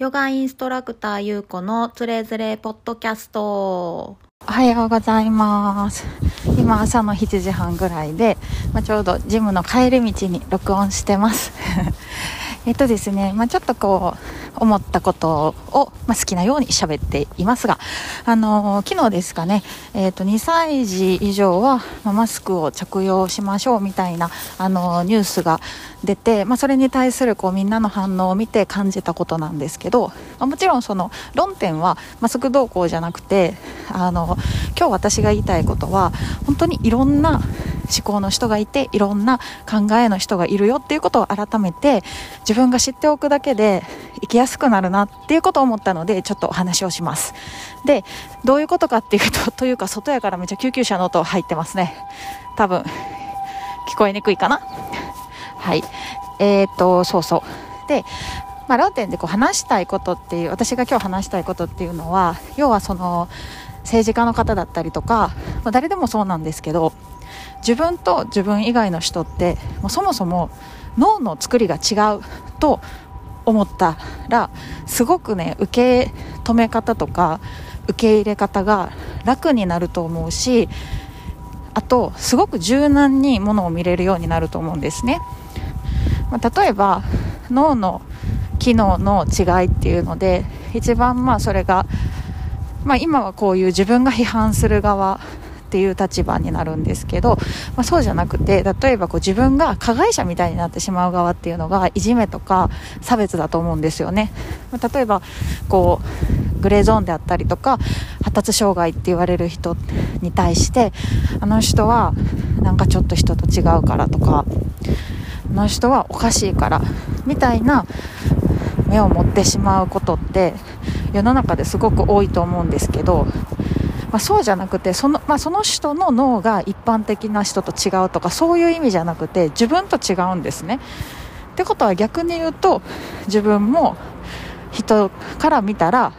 ヨガインストラクターゆうこのつれづれポッドキャスト。おはようございます。今朝の7時半ぐらいで、まあ、ちょうどジムの帰り道に録音してます。えっとですね、まあ、ちょっとこう、思ったことを、まあ、好きなように喋っていますが、あのー昨日ですかね、えっと、2歳児以上は、まあマスクを着用しましょうみたいな、あのーニュースが出て、まあ、それに対するこうみんなの反応を見て感じたことなんですけど、まあ、もちろんその論点はマスク動向じゃなくて、あの、今日私が言いたいことは、本当にいろんな思考の人がいて、いろんな考えの人がいるよっていうことを改めて、自分が知っておくだけで生きやすくなるなっていうことを思ったので、ちょっとお話をします。で、どういうことかっていうと、というか外やからめっちゃ救急車の音入ってますね。多分、聞こえにくいかなはい。えー、と、そうそう。で、まあ、論点でこう話したいことっていう、私が今日話したいことっていうのは、要はその、政治家の方だったりとか、まあ、誰でもそうなんですけど、自分と自分以外の人って、もうそもそも脳の作りが違うと思ったら、すごくね、受け止め方とか、受け入れ方が楽になると思うし、あと、すごく柔軟にものを見れるようになると思うんですね。まあ、例えば脳の機能の違いっていうので一番まあそれが、まあ、今はこういう自分が批判する側っていう立場になるんですけど、まあ、そうじゃなくて例えばこう自分が加害者みたいになってしまう側っていうのがいじめとか差別だと思うんですよね、まあ、例えばこうグレーゾーンであったりとか発達障害って言われる人に対してあの人はなんかちょっと人と違うからとかあの人はおかしいからみたいな目を持ってしまうことって世の中ですごく多いと思うんですけど、まあ、そうじゃなくてその,、まあ、その人の脳が一般的な人と違うとかそういう意味じゃなくて自分と違うんですね。ってことは逆に言うと自分も人から見たら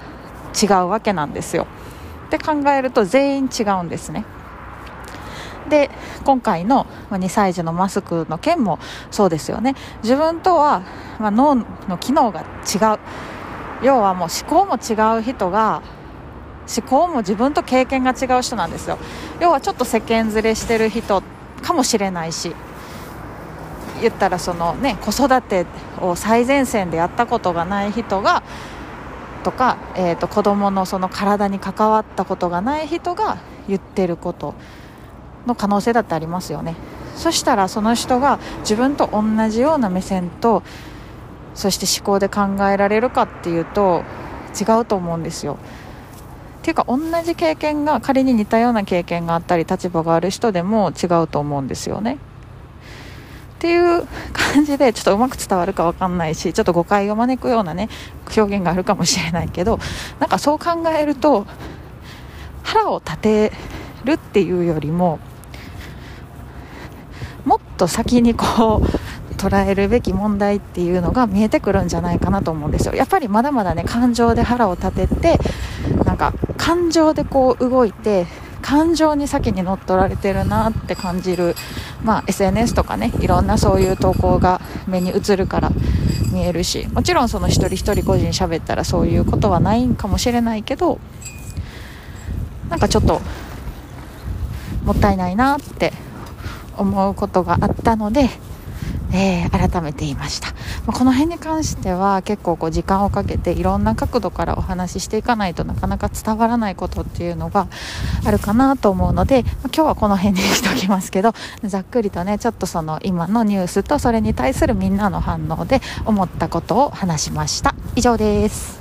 違うわけなんですよ。って考えると全員違うんですね。で今回の2歳児のマスクの件もそうですよね自分とはまあ脳の機能が違う要はもう思考も違う人が思考も自分と経験が違う人なんですよ。要はちょっと世間連れしてる人かもしれないし言ったらそのね子育てを最前線でやったことがない人がとか、えー、と子供のその体に関わったことがない人が言ってることの可能性だってありますよね。そしたらその人が自分と同じような目線とそして思考で考えられるかっていうと違うと思うんですよ。ていうか同じ経験が仮に似たような経験があったり立場がある人でも違うと思うんですよね。っていう感じでちょっとうまく伝わるかわかんないしちょっと誤解を招くようなね表現があるかもしれないけどなんかそう考えると腹を立てるっていうよりももっと先にこう捉えるべき問題っていうのが見えてくるんじゃないかなと思うんですよ。やっぱりまだまだね感情で腹を立ててか感情でこう動いて感情に先に乗っ取られてるなって感じる、まあ、SNS とかねいろんなそういう投稿が目に映るから見えるしもちろんその一人一人個人喋ったらそういうことはないんかもしれないけどなんかちょっともったいないなって思うことがあったので、えー改めて言いました、まあこの辺に関しては結構こう時間をかけていろんな角度からお話ししていかないとなかなか伝わらないことっていうのがあるかなと思うので、まあ今日はこの辺にしておきますけどざっくりとねちょっとその今のニュースとそれに対するみんなの反応で思ったことを話しました。以上です。